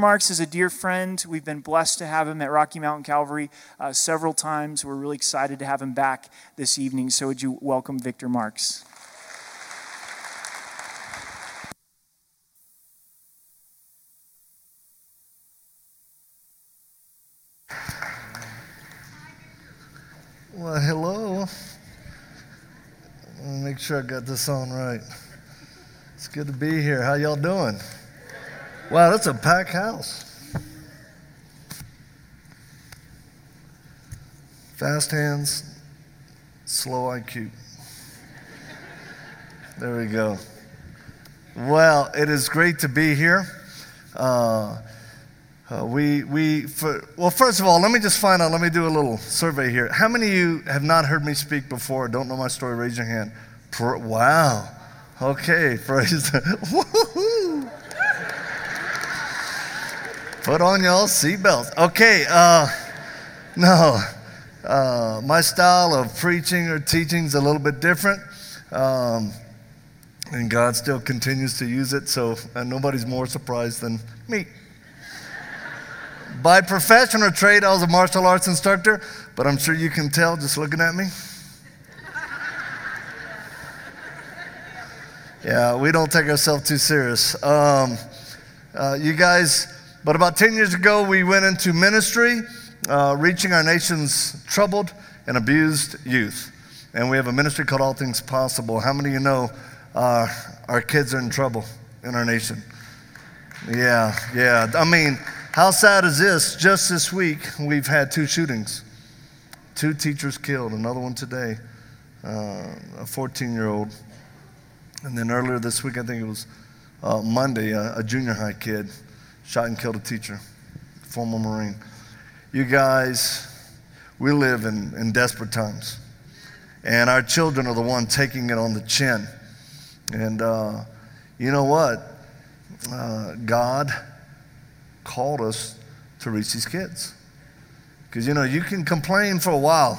Marx is a dear friend. We've been blessed to have him at Rocky Mountain Calvary uh, several times. We're really excited to have him back this evening. So, would you welcome Victor Marx? Well, hello. Make sure I got this on right. It's good to be here. How y'all doing? Wow, that's a packed house. Fast hands, slow IQ. There we go. Well, it is great to be here. Uh, uh, we, we for, well, first of all, let me just find out, let me do a little survey here. How many of you have not heard me speak before, don't know my story? Raise your hand. wow. Okay, praise the. Put on y'all seatbelts. Okay, uh, no. Uh, my style of preaching or teaching is a little bit different. Um, and God still continues to use it, so nobody's more surprised than me. By profession or trade, I was a martial arts instructor, but I'm sure you can tell just looking at me. Yeah, we don't take ourselves too serious. Um, uh, you guys, but about 10 years ago, we went into ministry, uh, reaching our nation's troubled and abused youth. And we have a ministry called All Things Possible. How many of you know uh, our kids are in trouble in our nation? Yeah, yeah. I mean, how sad is this? Just this week, we've had two shootings. Two teachers killed, another one today, uh, a 14 year old. And then earlier this week, I think it was uh, Monday, a, a junior high kid shot and killed a teacher, former Marine. You guys, we live in, in desperate times. And our children are the one taking it on the chin. And uh, you know what? Uh, God called us to reach these kids. Because, you know, you can complain for a while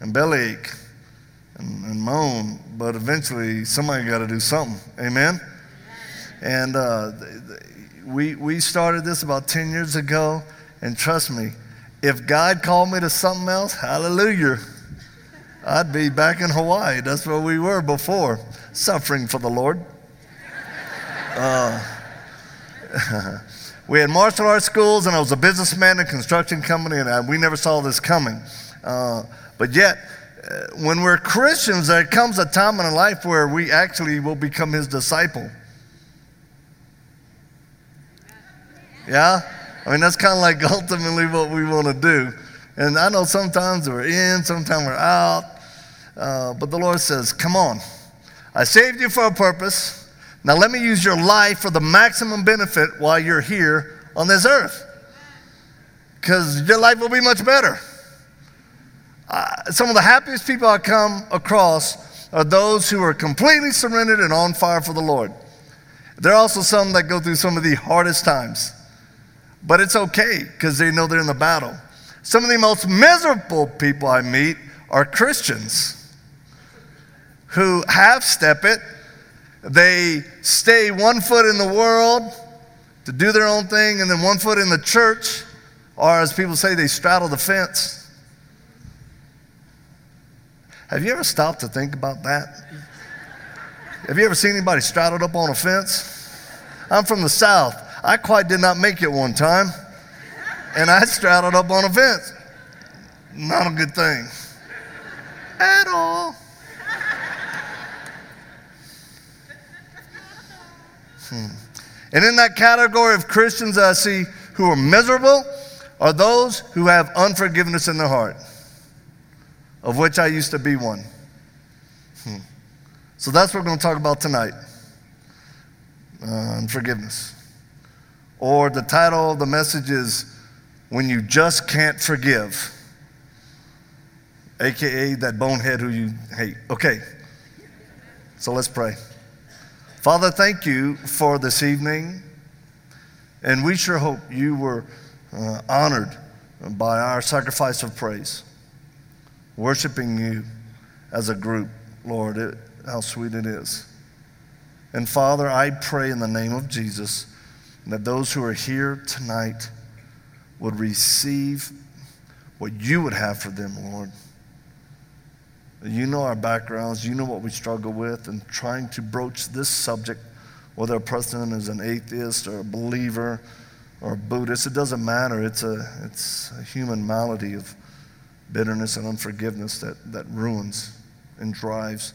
and bellyache and, and moan, but eventually somebody got to do something. Amen? And uh, we, we started this about 10 years ago, and trust me, if God called me to something else, hallelujah, I'd be back in Hawaii. That's where we were before, suffering for the Lord. Uh, We had martial arts schools, and I was a businessman in a construction company, and I, we never saw this coming. Uh, but yet, uh, when we're Christians, there comes a time in our life where we actually will become his disciple. Yeah? I mean, that's kind of like ultimately what we want to do. And I know sometimes we're in, sometimes we're out. Uh, but the Lord says, Come on. I saved you for a purpose. Now, let me use your life for the maximum benefit while you're here on this earth. Because your life will be much better. Uh, some of the happiest people I come across are those who are completely surrendered and on fire for the Lord. There are also some that go through some of the hardest times, but it's okay because they know they're in the battle. Some of the most miserable people I meet are Christians who half step it they stay one foot in the world to do their own thing and then one foot in the church, or as people say, they straddle the fence. Have you ever stopped to think about that? Have you ever seen anybody straddled up on a fence? I'm from the South. I quite did not make it one time, and I straddled up on a fence. Not a good thing at all. Hmm. And in that category of Christians I see who are miserable are those who have unforgiveness in their heart, of which I used to be one. Hmm. So that's what we're going to talk about tonight uh, unforgiveness. Or the title of the message is When You Just Can't Forgive, aka that bonehead who you hate. Okay, so let's pray. Father, thank you for this evening. And we sure hope you were uh, honored by our sacrifice of praise, worshiping you as a group, Lord. It, how sweet it is. And Father, I pray in the name of Jesus and that those who are here tonight would receive what you would have for them, Lord. You know our backgrounds, you know what we struggle with, and trying to broach this subject, whether a person is an atheist or a believer or a Buddhist, it doesn't matter. It's a, it's a human malady of bitterness and unforgiveness that, that ruins and drives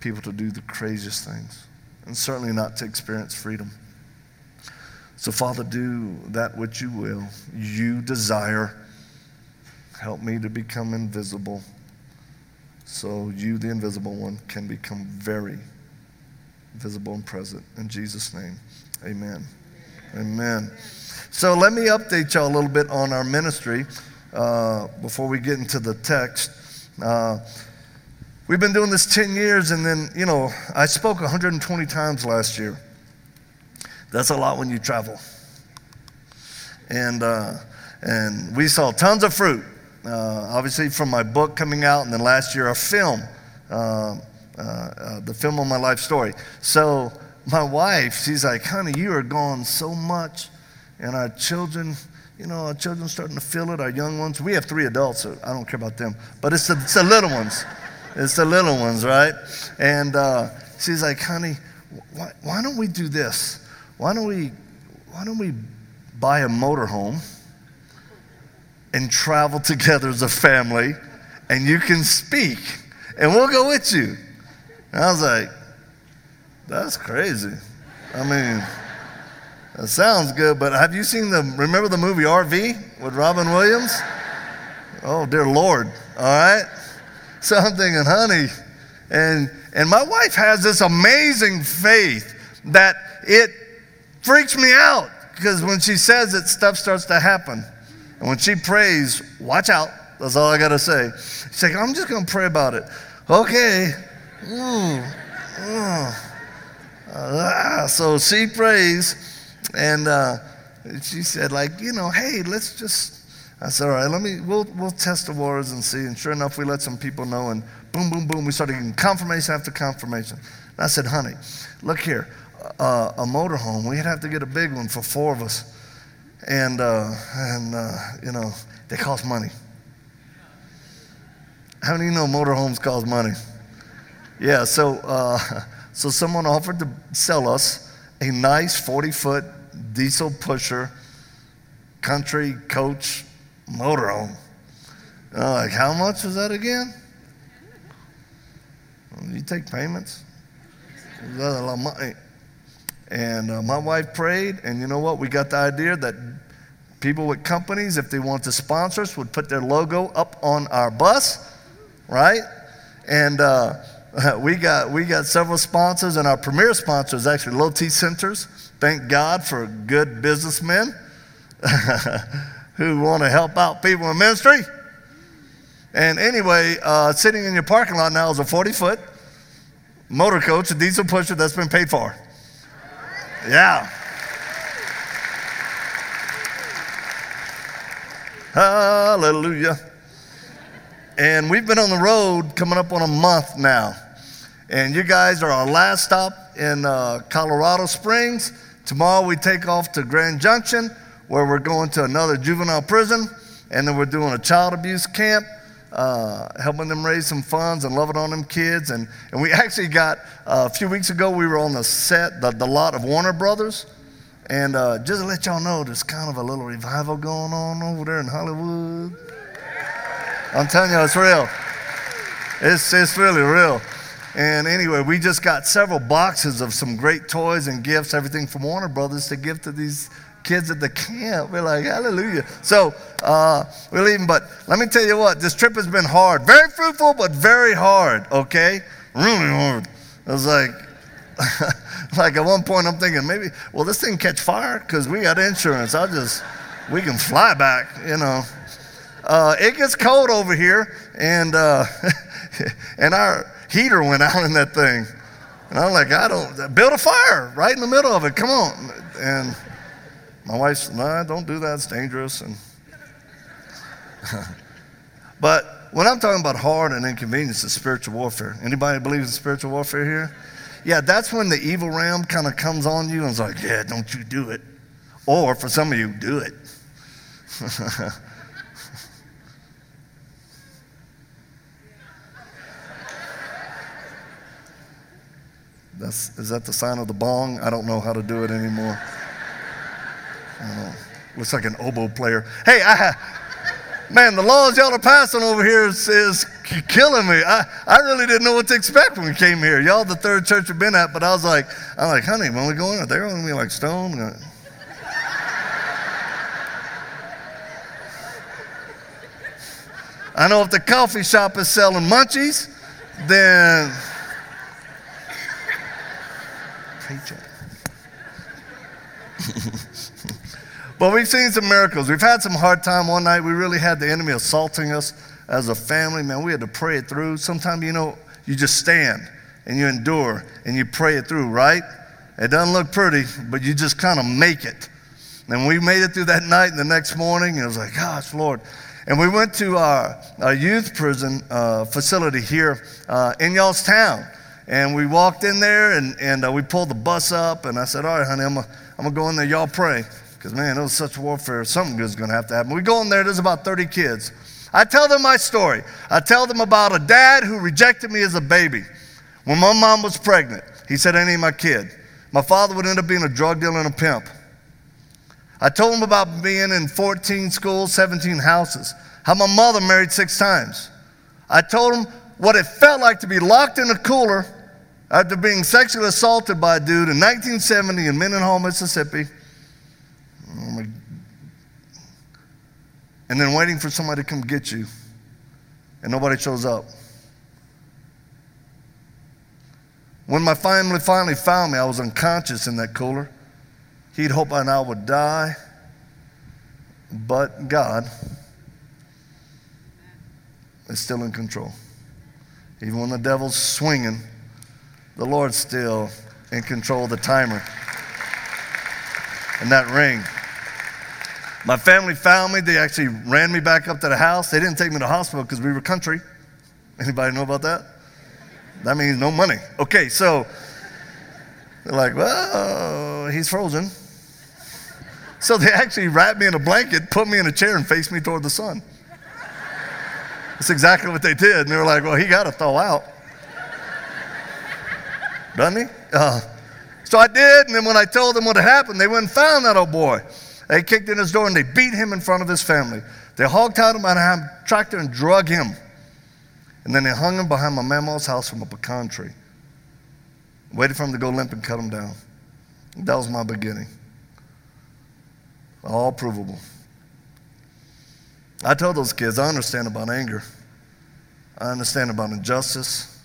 people to do the craziest things, and certainly not to experience freedom. So, Father, do that which you will. You desire. Help me to become invisible so you, the invisible one, can become very visible and present. In Jesus' name, amen. Amen. So let me update y'all a little bit on our ministry uh, before we get into the text. Uh, we've been doing this 10 years, and then, you know, I spoke 120 times last year. That's a lot when you travel. And, uh, and we saw tons of fruit uh, obviously from my book coming out, and then last year a film, uh, uh, uh, the film on my life story. So my wife, she's like, honey, you are gone so much, and our children, you know, our children starting to feel it, our young ones. We have three adults, so I don't care about them, but it's the, it's the little ones. It's the little ones, right? And uh, she's like, honey, why, why don't we do this? Why don't we, why don't we buy a motorhome? and travel together as a family, and you can speak, and we'll go with you. And I was like, that's crazy. I mean, that sounds good, but have you seen the, remember the movie RV with Robin Williams? Oh, dear Lord, all right? So I'm thinking, honey, and, and my wife has this amazing faith that it freaks me out because when she says it, stuff starts to happen. And when she prays, watch out. That's all I got to say. She's like, I'm just going to pray about it. Okay. Mm. Uh, so she prays, and uh, she said, like, you know, hey, let's just. I said, all right, let me, we'll, we'll test the waters and see. And sure enough, we let some people know, and boom, boom, boom, we started getting confirmation after confirmation. And I said, honey, look here, uh, a motorhome, we'd have to get a big one for four of us and uh, and uh, you know they cost money. How many of you know motorhomes cost money? Yeah, so uh, so someone offered to sell us a nice 40 foot diesel pusher country coach motorhome. And like, how much is that again? You take payments? Is that a lot of money? And uh, my wife prayed, and you know what? We got the idea that people with companies, if they want to sponsor us, would put their logo up on our bus, right? And uh, we got we got several sponsors, and our premier sponsor is actually Low T Centers. Thank God for good businessmen who want to help out people in ministry. And anyway, uh, sitting in your parking lot now is a 40 foot motor coach, a diesel pusher that's been paid for. Yeah. Hallelujah. And we've been on the road coming up on a month now. And you guys are our last stop in uh, Colorado Springs. Tomorrow we take off to Grand Junction, where we're going to another juvenile prison. And then we're doing a child abuse camp. Uh, helping them raise some funds and loving on them kids. And, and we actually got, uh, a few weeks ago, we were on the set, the, the lot of Warner Brothers. And uh, just to let y'all know, there's kind of a little revival going on over there in Hollywood. I'm telling you, it's real. It's, it's really real. And anyway, we just got several boxes of some great toys and gifts, everything from Warner Brothers to give to these kids at the camp. We're like, hallelujah. So uh, we're leaving, but let me tell you what, this trip has been hard. Very fruitful, but very hard, okay? Really hard. I was like, like at one point I'm thinking, maybe, well, this thing catch fire? Because we got insurance. I'll just, we can fly back, you know. Uh, it gets cold over here, and, uh, and our heater went out in that thing. And I'm like, I don't, build a fire right in the middle of it. Come on. And my wife's, nah, don't do that. It's dangerous. And but when I'm talking about hard and inconvenience, it's spiritual warfare. Anybody believe in spiritual warfare here? Yeah, that's when the evil realm kind of comes on you and is like, yeah, don't you do it. Or for some of you, do it. That's, is that the sign of the bong? I don't know how to do it anymore. Uh, looks like an oboe player. Hey, I, man, the laws y'all are passing over here is, is killing me. I, I really didn't know what to expect when we came here. Y'all, the third church we've been at, but I was like, I'm like, honey, when we go in, they're going to be like stone. Uh, I know if the coffee shop is selling munchies, then paycheck. but we've seen some miracles. We've had some hard time one night. We really had the enemy assaulting us as a family. Man, we had to pray it through. Sometimes, you know, you just stand and you endure and you pray it through, right? It doesn't look pretty, but you just kind of make it. And we made it through that night and the next morning, and it was like, gosh, Lord. And we went to our, our youth prison uh, facility here uh, in y'all's town. And we walked in there and, and uh, we pulled the bus up. And I said, All right, honey, I'm going to go in there. Y'all pray. Because, man, it was such warfare. Something good's going to have to happen. We go in there, there's about 30 kids. I tell them my story. I tell them about a dad who rejected me as a baby. When my mom was pregnant, he said, I ain't my kid. My father would end up being a drug dealer and a pimp. I told them about being in 14 schools, 17 houses, how my mother married six times. I told them what it felt like to be locked in a cooler after being sexually assaulted by a dude in 1970 in Mendenhall, Mississippi, and then waiting for somebody to come get you, and nobody shows up. When my family finally found me, I was unconscious in that cooler. He'd hoped by now I would die, but God is still in control. Even when the devil's swinging, the Lord's still in control of the timer and that ring. My family found me. They actually ran me back up to the house. They didn't take me to the hospital because we were country. Anybody know about that? That means no money. Okay, so they're like, well, he's frozen. So they actually wrapped me in a blanket, put me in a chair, and faced me toward the sun. That's exactly what they did. And they were like, well, he got to thaw out doesn't he? Uh, so I did, and then when I told them what had happened, they went and found that old boy. They kicked in his door and they beat him in front of his family. They hog-tied him on a tractor and drug him. And then they hung him behind my mama's house from a pecan tree. Waited for him to go limp and cut him down. That was my beginning. All provable. I told those kids, I understand about anger. I understand about injustice.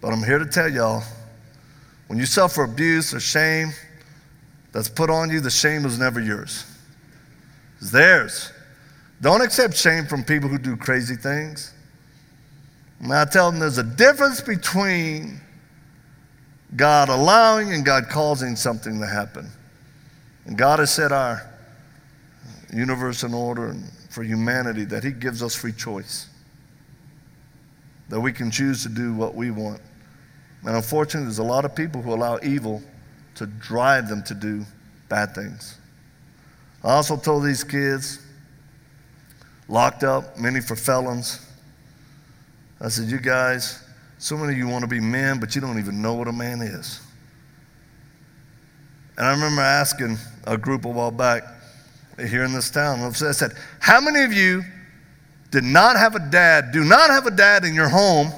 But I'm here to tell y'all when you suffer abuse or shame that's put on you, the shame was never yours. It's theirs. Don't accept shame from people who do crazy things. And I tell them there's a difference between God allowing and God causing something to happen. And God has set our universe in order for humanity that He gives us free choice, that we can choose to do what we want. And unfortunately, there's a lot of people who allow evil to drive them to do bad things. I also told these kids, locked up, many for felons. I said, You guys, so many of you want to be men, but you don't even know what a man is. And I remember asking a group a while back here in this town, I said, How many of you did not have a dad, do not have a dad in your home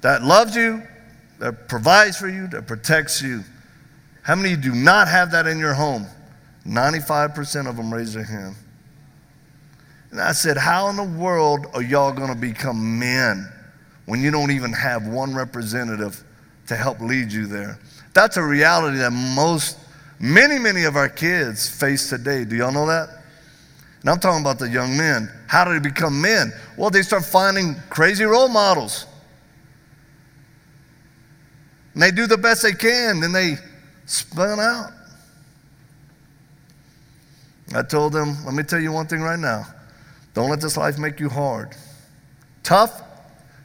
that loved you, that provides for you, that protects you. How many do not have that in your home? 95% of them raised their hand. And I said, How in the world are y'all going to become men when you don't even have one representative to help lead you there? That's a reality that most, many, many of our kids face today. Do y'all know that? And I'm talking about the young men. How do they become men? Well, they start finding crazy role models. And they do the best they can, then they spun out. I told them, let me tell you one thing right now. Don't let this life make you hard. Tough,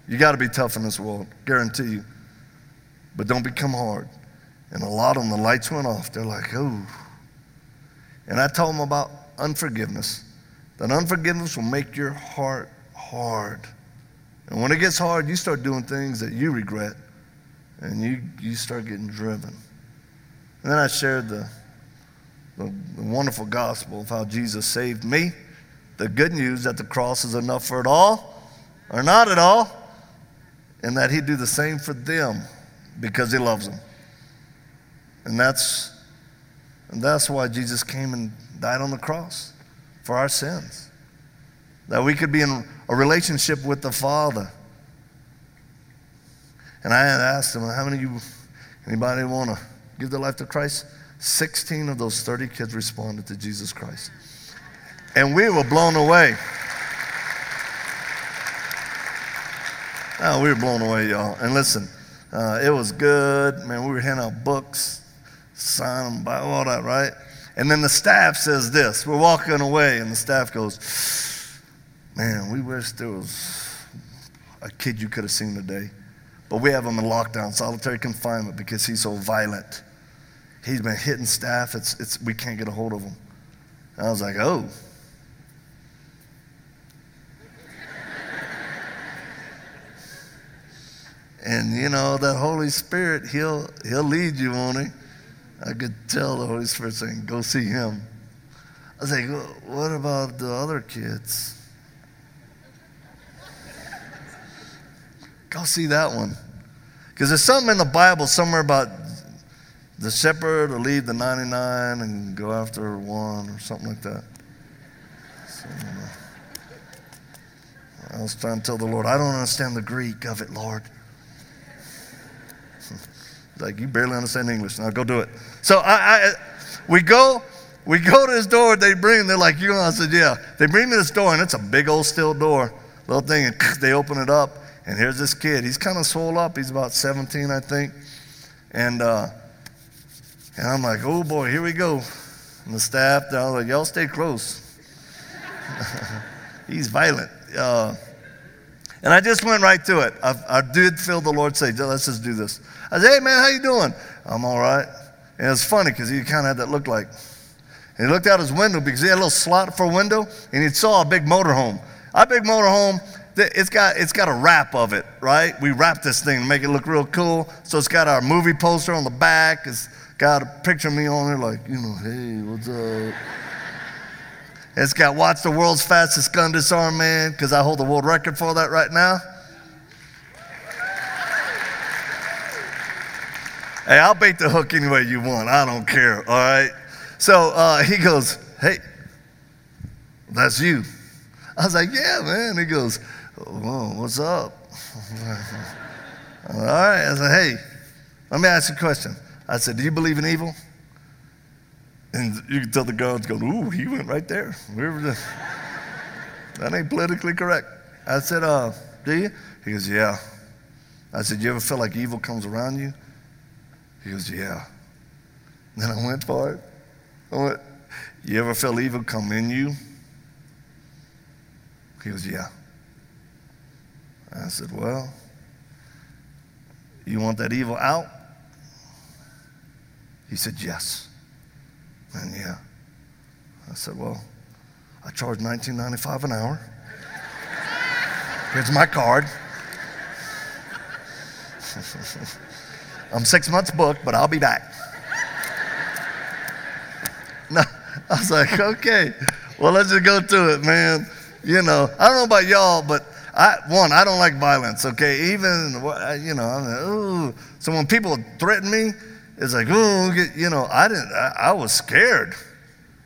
you got to be tough in this world, guarantee you. But don't become hard. And a lot of them, the lights went off. They're like, oh. And I told them about unforgiveness. That unforgiveness will make your heart hard. And when it gets hard, you start doing things that you regret and you, you start getting driven. And then I shared the, the, the wonderful gospel of how Jesus saved me, the good news that the cross is enough for it all, or not at all, and that He'd do the same for them because He loves them. And that's, and that's why Jesus came and died on the cross for our sins. That we could be in a relationship with the Father. And I asked them, how many of you, anybody want to give their life to Christ? 16 of those 30 kids responded to Jesus Christ. And we were blown away. Oh, we were blown away, y'all. And listen, uh, it was good. Man, we were handing out books, sign them, buy all that, right? And then the staff says this. We're walking away, and the staff goes, Man, we wish there was a kid you could have seen today. But we have him in lockdown, solitary confinement, because he's so violent. He's been hitting staff. It's, it's, we can't get a hold of him. And I was like, oh. and you know, that Holy Spirit, he'll, he'll lead you, won't he? I could tell the Holy Spirit saying, go see him. I was like, what about the other kids? Go see that one. Because there's something in the Bible somewhere about the shepherd will leave the 99 and go after one or something like that. So, uh, I was trying to tell the Lord, I don't understand the Greek of it, Lord. like, you barely understand English. Now go do it. So I, I, we go, we go to this door. They bring, they're like, you know, I said, yeah. They bring me this door, and it's a big old steel door, little thing, and they open it up, and here's this kid. He's kind of swole up. He's about 17, I think, and uh, and I'm like, oh boy, here we go. And the staff, they're like, y'all stay close. He's violent. Uh, and I just went right to it. I, I, did feel the Lord say, let's just do this. I said, hey man, how you doing? I'm all right. And it's funny because he kind of had that look like. And he looked out his window because he had a little slot for a window and he saw a big motorhome. Our big motorhome, it's got, it's got a wrap of it, right? We wrap this thing to make it look real cool. So it's got our movie poster on the back. It's got a picture of me on there like, you know, hey, what's up? it's got watch the world's fastest gun disarm man because I hold the world record for that right now. Hey, I'll bait the hook any way you want. I don't care, all right? So uh, he goes, Hey, that's you. I was like, Yeah, man. He goes, Whoa, what's up? all right. I said, Hey, let me ask you a question. I said, Do you believe in evil? And you can tell the guards going, Ooh, he went right there. that ain't politically correct. I said, uh, Do you? He goes, Yeah. I said, You ever feel like evil comes around you? He goes, Yeah. Then I went for it. I went, You ever feel evil come in you? He goes, Yeah. I said, Well, you want that evil out? He said, Yes. And yeah. I said, Well, I charge $19.95 an hour. Here's my card. I'm six months booked, but I'll be back. No, I was like, okay, well, let's just go to it, man. You know, I don't know about y'all, but I, one, I don't like violence, okay? Even, you know, I'm like, ooh. So when people threaten me, it's like, ooh, you know, I didn't, I, I was scared.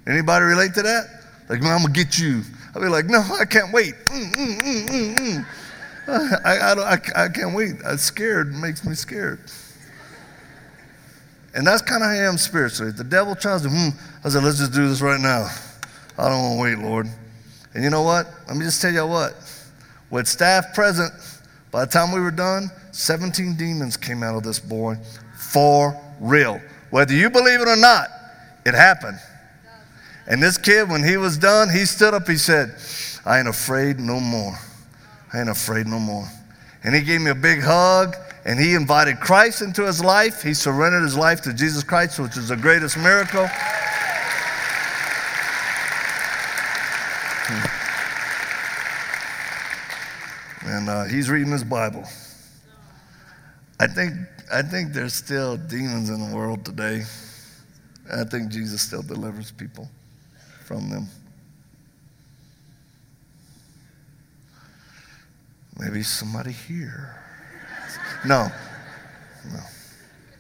Anybody relate to that? Like, man, I'm gonna get you. I'll be like, no, I can't wait. Mm, mm, mm, mm, mm. I, I, I, I, can't wait. I'm scared. It makes me scared. And that's kind of how I am spiritually. The devil tries to, hmm, I said, let's just do this right now. I don't want to wait, Lord. And you know what? Let me just tell you what. With staff present, by the time we were done, 17 demons came out of this boy for real. Whether you believe it or not, it happened. And this kid, when he was done, he stood up, he said, I ain't afraid no more. I ain't afraid no more. And he gave me a big hug and he invited Christ into his life. He surrendered his life to Jesus Christ, which is the greatest miracle. And uh, he's reading his Bible. I think, I think there's still demons in the world today. I think Jesus still delivers people from them. Maybe somebody here. No, no.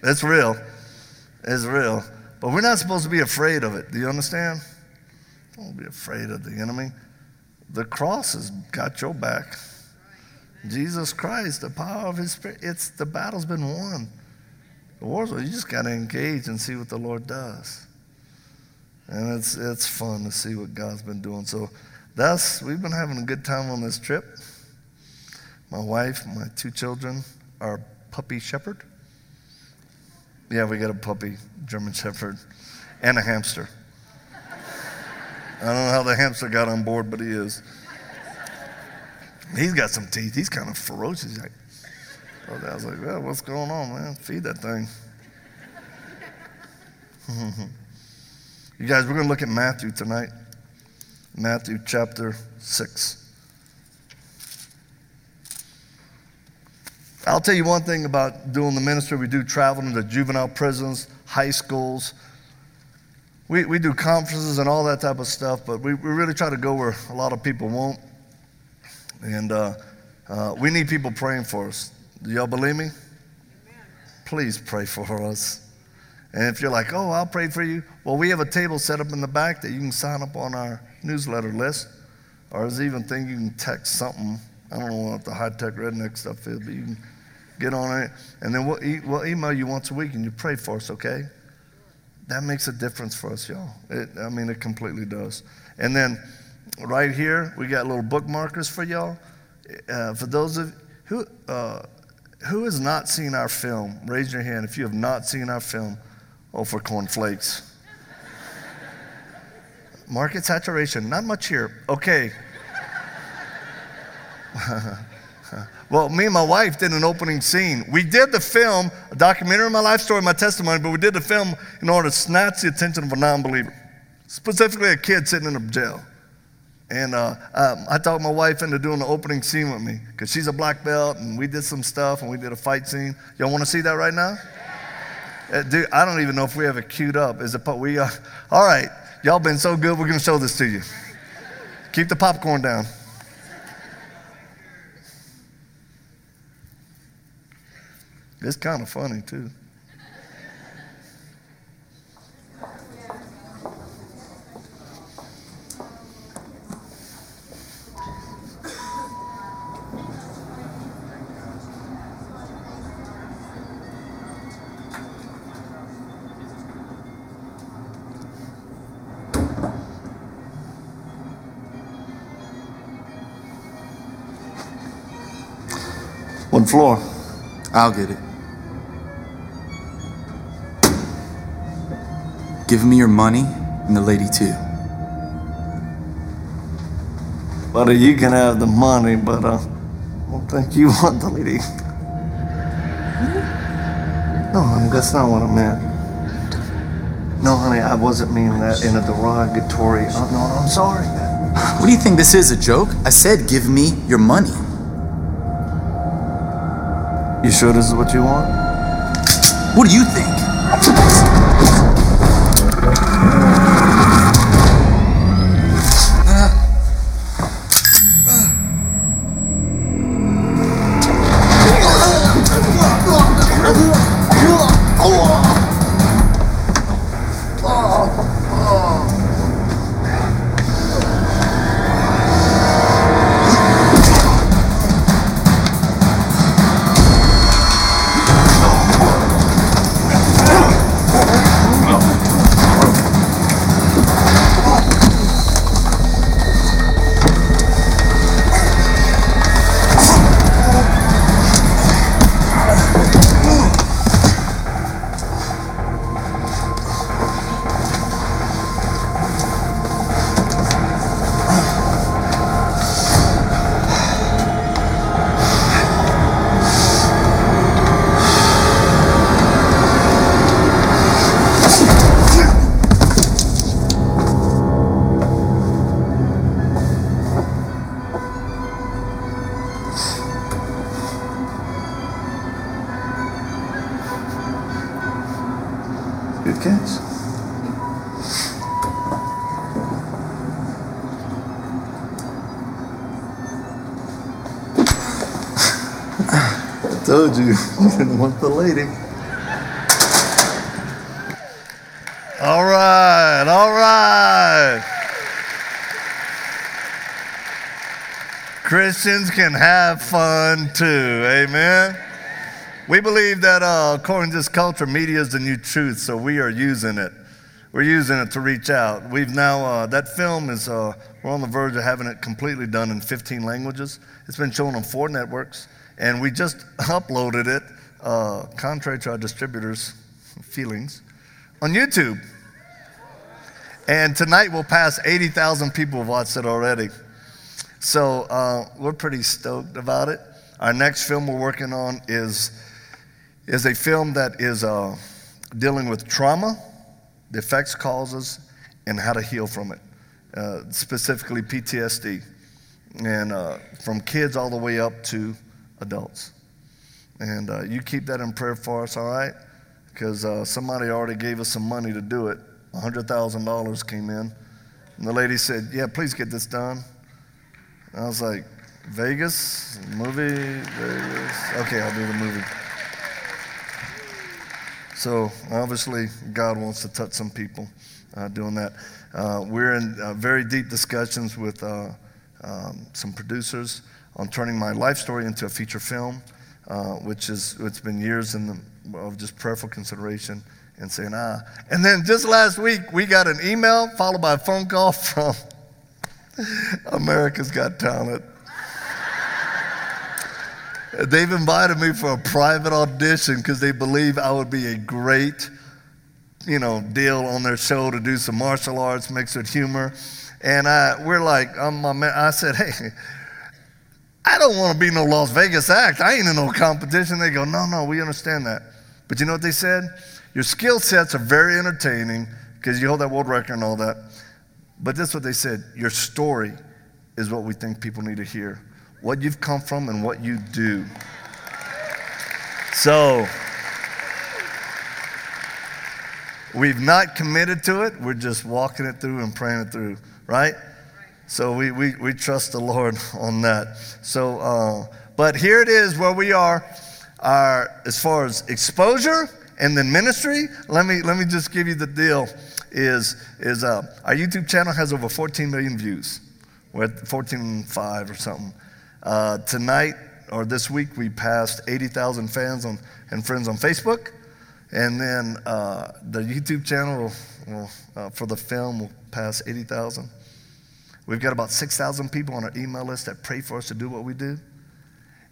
It's real. It's real. But we're not supposed to be afraid of it. Do you understand? Don't be afraid of the enemy. The cross has got your back. Jesus Christ, the power of His Spirit, it's the battle's been won. The war's over, you just got to engage and see what the Lord does. And it's, it's fun to see what God's been doing. So that's, we've been having a good time on this trip. My wife, my two children, our puppy shepherd. Yeah, we got a puppy, German shepherd, and a hamster. I don't know how the hamster got on board, but he is. He's got some teeth. He's kind of ferocious. Like, oh, I was like, well, what's going on, man? Feed that thing. you guys, we're going to look at Matthew tonight. Matthew chapter 6. I'll tell you one thing about doing the ministry. We do travel into juvenile prisons, high schools. We, we do conferences and all that type of stuff, but we, we really try to go where a lot of people won't. And uh, uh, we need people praying for us. Do y'all believe me? Please pray for us. And if you're like, oh, I'll pray for you, well, we have a table set up in the back that you can sign up on our newsletter list. Or there's even thing you can text something. I don't know what the high tech redneck stuff is, but you can get on it. And then we'll, e- we'll email you once a week and you pray for us, okay? That makes a difference for us, y'all. It, I mean, it completely does. And then right here, we got little bookmarkers for y'all. Uh, for those of who uh, who has not seen our film, raise your hand if you have not seen our film. Oh, for cornflakes. Market saturation, not much here. Okay. well, me and my wife did an opening scene. We did the film, a documentary of my life story, my testimony, but we did the film in order to snatch the attention of a non believer, specifically a kid sitting in a jail. And uh, um, I talked my wife into doing the opening scene with me because she's a black belt and we did some stuff and we did a fight scene. Y'all want to see that right now? Uh, dude, I don't even know if we have it queued up. Is it? We uh, all right. Y'all been so good. We're gonna show this to you. Keep the popcorn down. It's kind of funny too. Floor. I'll get it. Give me your money and the lady too. Buddy, you can have the money, but uh, I don't think you want the lady. No, honey, that's not what I meant. No, honey, I wasn't meaning that in a derogatory. Uh, no, I'm sorry. What do you think this is, a joke? I said give me your money. You sure this is what you want? What do you think? Told you, you didn't want the lady. All right, all right. Christians can have fun too, amen. We believe that uh, according to this culture, media is the new truth, so we are using it. We're using it to reach out. We've now, uh, that film is, uh, we're on the verge of having it completely done in 15 languages. It's been shown on four networks, and we just uploaded it, uh, contrary to our distributors' feelings, on YouTube. And tonight we'll pass 80,000 people have watched it already. So uh, we're pretty stoked about it. Our next film we're working on is, is a film that is uh, dealing with trauma, the effects, causes, and how to heal from it, uh, specifically PTSD, and uh, from kids all the way up to adults. And uh, you keep that in prayer for us, all right? Because uh, somebody already gave us some money to do it. $100,000 came in. And the lady said, Yeah, please get this done. And I was like, Vegas? Movie? Vegas? Okay, I'll do the movie. So obviously, God wants to touch some people uh, doing that. Uh, we're in uh, very deep discussions with uh, um, some producers on turning my life story into a feature film, uh, which is it's been years in the, of just prayerful consideration and saying, ah. And then just last week, we got an email followed by a phone call from America's Got Talent. They've invited me for a private audition because they believe I would be a great, you know, deal on their show to do some martial arts mixed with humor. And I, we're like, I'm. I said, hey, I don't want to be no Las Vegas act. I ain't in no competition. They go, no, no, we understand that. But you know what they said? Your skill sets are very entertaining because you hold that world record and all that. But this is what they said your story is what we think people need to hear. What you've come from and what you do. So, we've not committed to it. We're just walking it through and praying it through, right? So, we, we, we trust the Lord on that. So, uh, but here it is where we are. Our, as far as exposure and then ministry, let me, let me just give you the deal is, is uh, our YouTube channel has over 14 million views. We're at 14.5 or something. Uh, tonight or this week, we passed 80,000 fans on, and friends on Facebook. And then uh, the YouTube channel will, will, uh, for the film will pass 80,000. We've got about 6,000 people on our email list that pray for us to do what we do.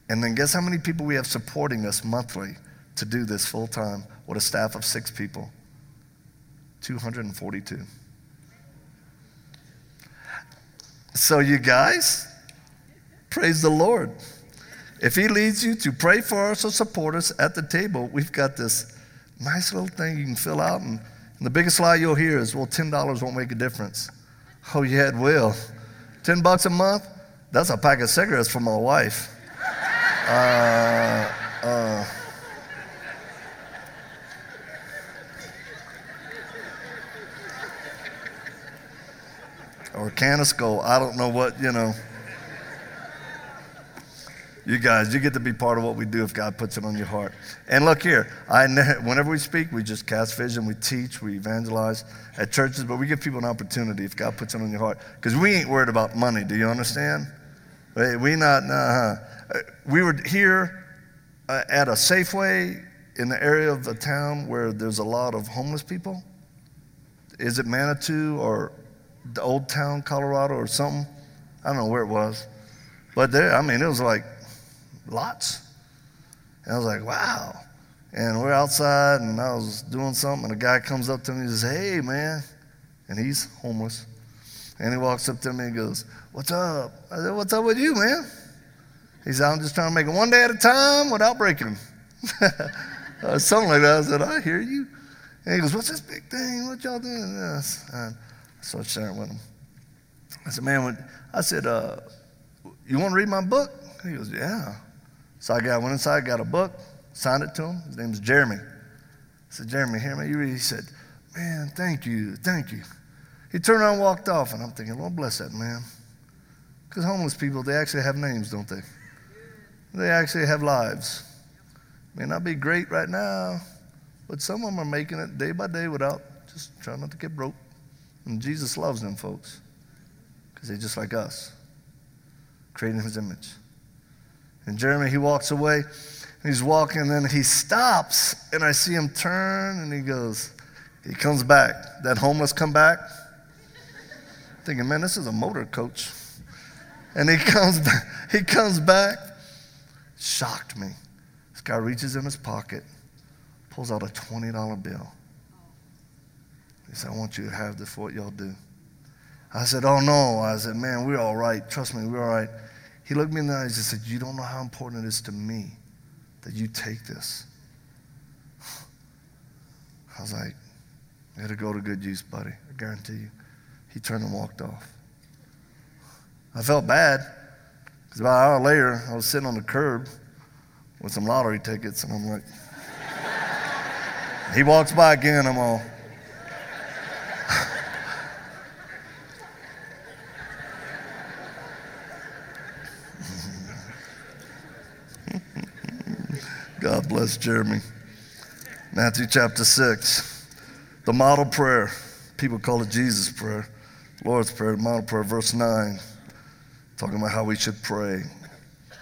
And then guess how many people we have supporting us monthly to do this full time with a staff of six people? 242. So, you guys, praise the Lord. If He leads you to pray for us or support us at the table, we've got this nice little thing you can fill out. And, and the biggest lie you'll hear is, well, $10 won't make a difference. Oh, yeah, it will. 10 bucks a month? That's a pack of cigarettes for my wife. Uh, uh, or Canisco. I don't know what, you know. You guys, you get to be part of what we do if God puts it on your heart. And look here, I whenever we speak, we just cast vision, we teach, we evangelize at churches, but we give people an opportunity if God puts it on your heart. Because we ain't worried about money. Do you understand? We not. Uh, we were here uh, at a Safeway in the area of the town where there's a lot of homeless people. Is it Manitou or the old town, Colorado, or something. I don't know where it was. But there, I mean, it was like lots. And I was like, wow. And we're outside, and I was doing something, and a guy comes up to me and says, hey, man. And he's homeless. And he walks up to me and goes, what's up? I said, what's up with you, man? He said, I'm just trying to make it one day at a time without breaking them. something like that. I said, I hear you. And he goes, what's this big thing? What y'all doing? And so I sharing with him. I said, man, when, I said, uh, you want to read my book? He goes, yeah. So I got, went inside, got a book, signed it to him. His name is Jeremy. I said, Jeremy, hear me, you read. He said, man, thank you, thank you. He turned around and walked off, and I'm thinking, Lord bless that man. Because homeless people, they actually have names, don't they? They actually have lives. May not be great right now, but some of them are making it day by day without just trying not to get broke. And Jesus loves them folks because they're just like us, creating his image. And Jeremy, he walks away. He's walking, and then he stops, and I see him turn, and he goes, he comes back. That homeless come back. Thinking, man, this is a motor coach. And he comes back, he comes back, shocked me. This guy reaches in his pocket, pulls out a $20 bill. He said, I want you to have this for what y'all do. I said, Oh no. I said, Man, we're all right. Trust me, we're all right. He looked me in the eyes and said, You don't know how important it is to me that you take this. I was like, It'll go to good use, buddy. I guarantee you. He turned and walked off. I felt bad because about an hour later, I was sitting on the curb with some lottery tickets, and I'm like, he walks by again, I'm all, God bless Jeremy. Matthew chapter 6, the model prayer. People call it Jesus' prayer, Lord's prayer, model prayer, verse 9, talking about how we should pray.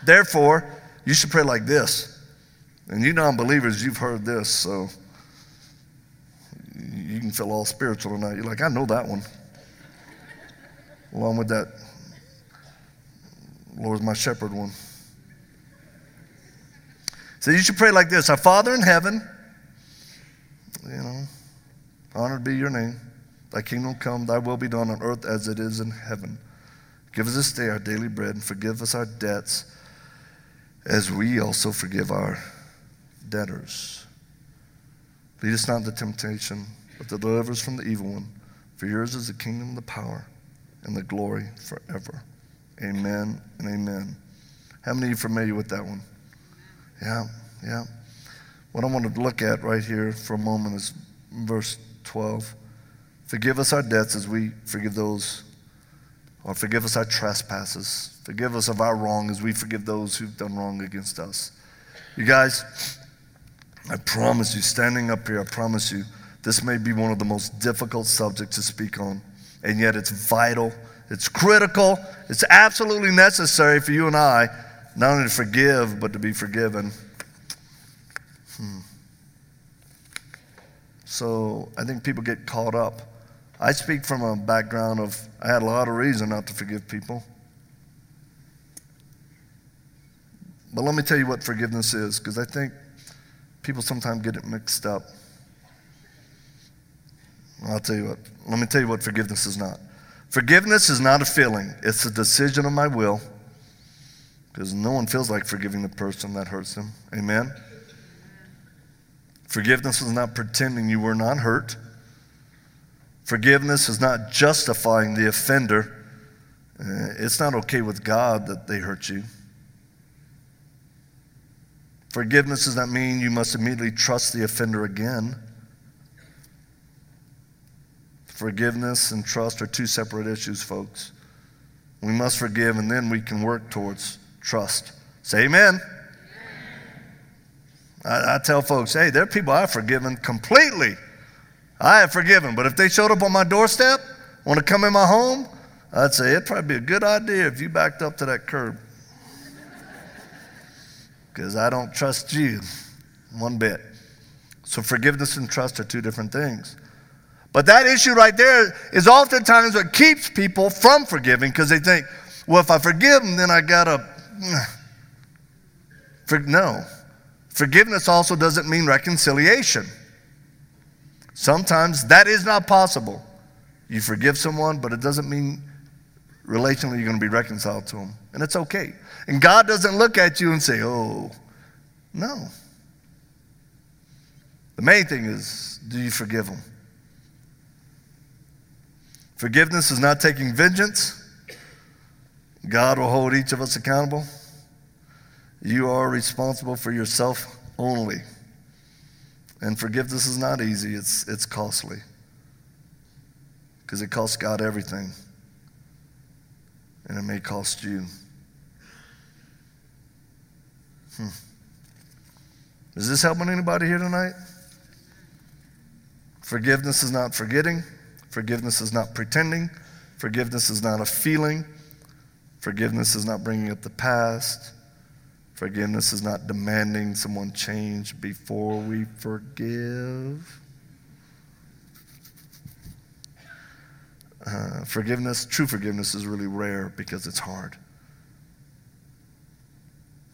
Therefore, you should pray like this. And you non believers, you've heard this, so you can feel all spiritual tonight. You're like, I know that one. Along with that, Lord's my shepherd one. So you should pray like this Our Father in heaven, you know, honored be your name. Thy kingdom come, thy will be done on earth as it is in heaven. Give us this day our daily bread and forgive us our debts as we also forgive our debtors. Lead us not into temptation, but deliver us from the evil one. For yours is the kingdom, the power, and the glory forever. Amen and amen. How many of you are familiar with that one? Yeah, yeah. What I want to look at right here for a moment is verse 12. Forgive us our debts as we forgive those, or forgive us our trespasses. Forgive us of our wrong as we forgive those who've done wrong against us. You guys, I promise you, standing up here, I promise you, this may be one of the most difficult subjects to speak on, and yet it's vital, it's critical, it's absolutely necessary for you and I not only to forgive, but to be forgiven. Hmm. So I think people get caught up. I speak from a background of I had a lot of reason not to forgive people. But let me tell you what forgiveness is, because I think people sometimes get it mixed up. I'll tell you what, let me tell you what forgiveness is not. Forgiveness is not a feeling, it's a decision of my will because no one feels like forgiving the person that hurts them. Amen? Forgiveness is not pretending you were not hurt. Forgiveness is not justifying the offender. Uh, it's not okay with God that they hurt you. Forgiveness does not mean you must immediately trust the offender again. Forgiveness and trust are two separate issues, folks. We must forgive, and then we can work towards trust. Say amen. I, I, tell folks, hey, there are people I've forgiven completely. I have forgiven, but if they showed up on my doorstep, want to come in my home, I'd say it'd probably be a good idea if you backed up to that curb. Because I don't trust you one bit. So forgiveness and trust are two different things. But that issue right there is oftentimes what keeps people from forgiving because they think, well, if I forgive them, then I got to for, no. Forgiveness also doesn't mean reconciliation. Sometimes that is not possible. You forgive someone, but it doesn't mean relationally you're going to be reconciled to them. And it's okay. And God doesn't look at you and say, oh, no. The main thing is, do you forgive them? Forgiveness is not taking vengeance. God will hold each of us accountable. You are responsible for yourself only. And forgiveness is not easy, it's, it's costly. Because it costs God everything. And it may cost you. Hmm. Is this helping anybody here tonight? Forgiveness is not forgetting. Forgiveness is not pretending. Forgiveness is not a feeling. Forgiveness is not bringing up the past. Forgiveness is not demanding someone change before we forgive. Uh, forgiveness, true forgiveness, is really rare because it's hard.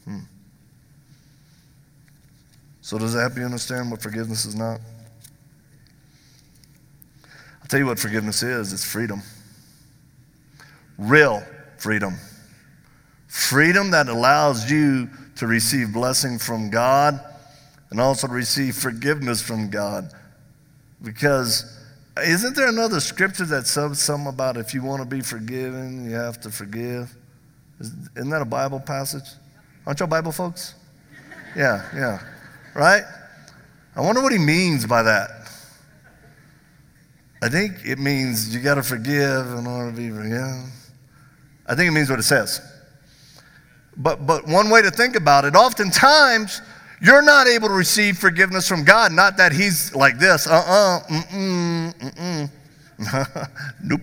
Hmm. So, does that help you understand what forgiveness is not? I'll tell you what forgiveness is it's freedom. Real freedom. Freedom that allows you to receive blessing from God and also receive forgiveness from God. Because isn't there another scripture that says something about if you want to be forgiven, you have to forgive? Isn't that a Bible passage? Aren't y'all Bible folks? Yeah, yeah. Right? I wonder what he means by that. I think it means you got to forgive in order to be forgiven. I think it means what it says. But, but one way to think about it, oftentimes you're not able to receive forgiveness from God. Not that He's like this, uh uh-uh, uh, mm mm, nope.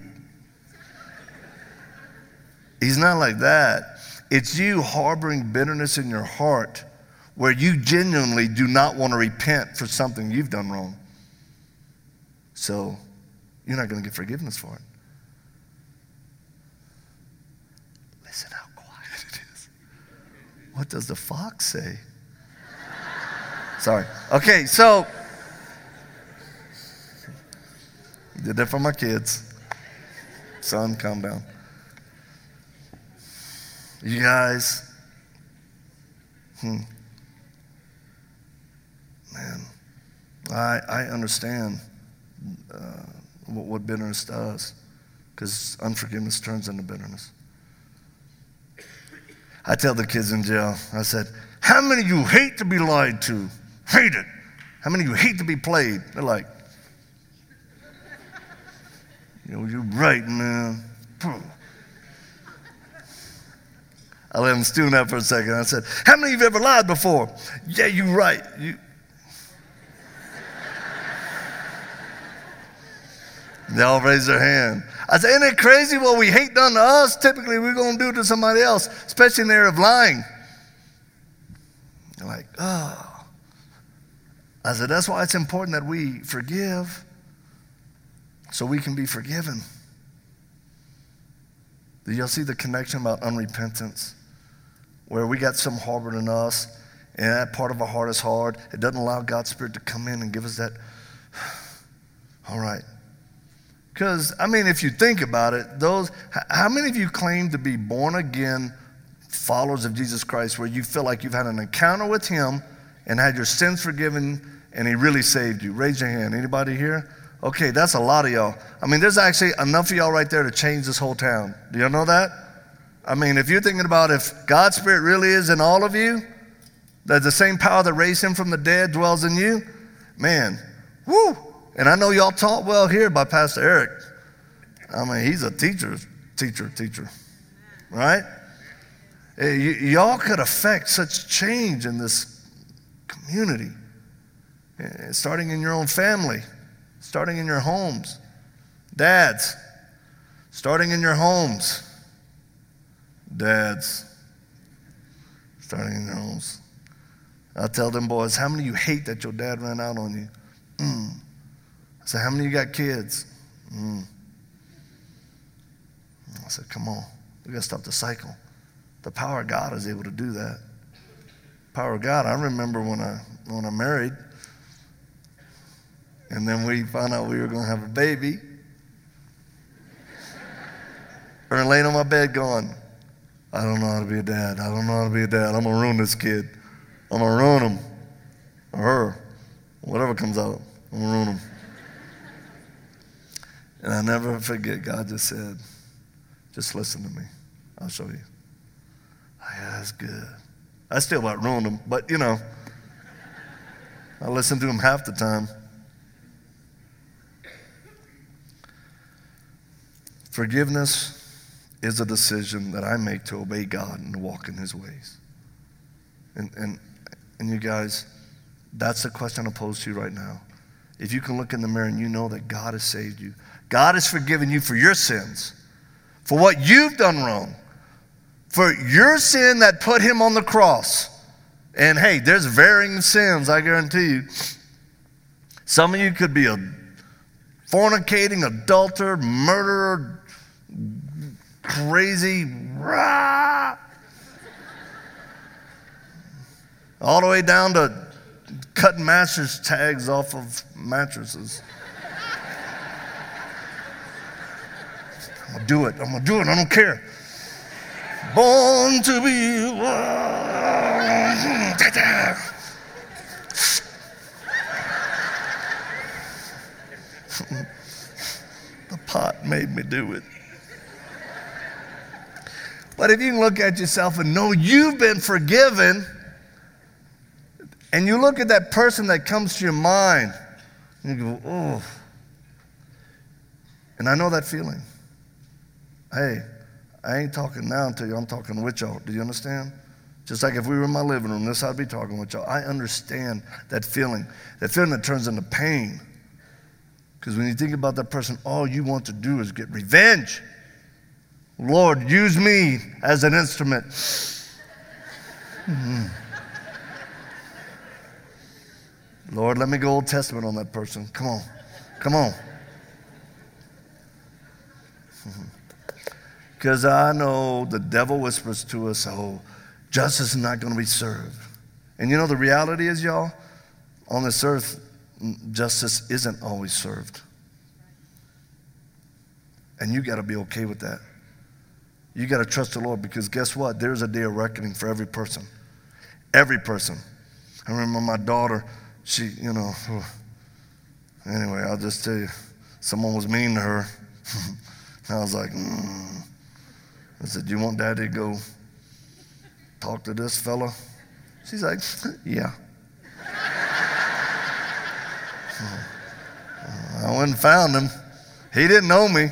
He's not like that. It's you harboring bitterness in your heart where you genuinely do not want to repent for something you've done wrong. So you're not going to get forgiveness for it. Listen how quiet it is. What does the fox say? Sorry. Okay, so did that for my kids. Son, calm down. You guys, hmm. Man, I, I understand uh, what, what bitterness does because unforgiveness turns into bitterness. I tell the kids in jail, I said, How many of you hate to be lied to? Hate it. How many of you hate to be played? They're like, You know, you're right, man. I let them stew that for a second. I said, How many of you ever lied before? Yeah, you're right. You, They all raise their hand. I said, Isn't it crazy what we hate done to us? Typically, we're going to do to somebody else, especially in the area of lying. They're like, Oh. I said, That's why it's important that we forgive so we can be forgiven. Y'all see the connection about unrepentance? Where we got some harbored in us, and that part of our heart is hard. It doesn't allow God's Spirit to come in and give us that, all right, because, I mean, if you think about it, those, how many of you claim to be born again followers of Jesus Christ where you feel like you've had an encounter with Him and had your sins forgiven and He really saved you? Raise your hand. Anybody here? Okay, that's a lot of y'all. I mean, there's actually enough of y'all right there to change this whole town. Do y'all know that? I mean, if you're thinking about if God's Spirit really is in all of you, that the same power that raised Him from the dead dwells in you, man, whoo, and I know y'all taught well here by Pastor Eric. I mean, he's a teacher, teacher, teacher, right? Y- y'all could affect such change in this community, eh, starting in your own family, starting in your homes. Dads, starting in your homes. Dads, starting in your homes. I tell them boys, how many of you hate that your dad ran out on you? Mm. Said, How many of you got kids? Mm. I said, Come on, we got to stop the cycle. The power of God is able to do that. Power of God. I remember when I when I married, and then we found out we were going to have a baby. Or laying on my bed going, I don't know how to be a dad. I don't know how to be a dad. I'm going to ruin this kid. I'm going to ruin him. Or her. Whatever comes out. I'm going to ruin him. And I never forget, God just said, just listen to me. I'll show you. Oh, yeah, that's good. I still about ruined him, but you know, I listen to him half the time. Forgiveness is a decision that I make to obey God and to walk in his ways. And, and, and you guys, that's the question I pose to you right now. If you can look in the mirror and you know that God has saved you, God has forgiven you for your sins, for what you've done wrong, for your sin that put him on the cross. And hey, there's varying sins, I guarantee you. Some of you could be a fornicating, adulterer, murderer, crazy, rah, all the way down to cutting mattress tags off of mattresses. I'm gonna do it. I'm gonna do it. I don't care. Born to be. the pot made me do it. But if you can look at yourself and know you've been forgiven, and you look at that person that comes to your mind, and you go, oh. And I know that feeling. Hey, I ain't talking now to you, I'm talking with y'all. Do you understand? Just like if we were in my living room, this I'd be talking with y'all. I understand that feeling, that feeling that turns into pain. Because when you think about that person, all you want to do is get revenge. Lord, use me as an instrument. Mm-hmm. Lord, let me go Old Testament on that person. Come on. Come on. Because I know the devil whispers to us, oh, justice is not going to be served. And you know, the reality is, y'all, on this earth, justice isn't always served. And you got to be okay with that. You got to trust the Lord because guess what? There's a day of reckoning for every person. Every person. I remember my daughter, she, you know, anyway, I'll just tell you, someone was mean to her. I was like, mm. I said, do You want daddy to go talk to this fella? She's like, Yeah. I went and found him. He didn't know me.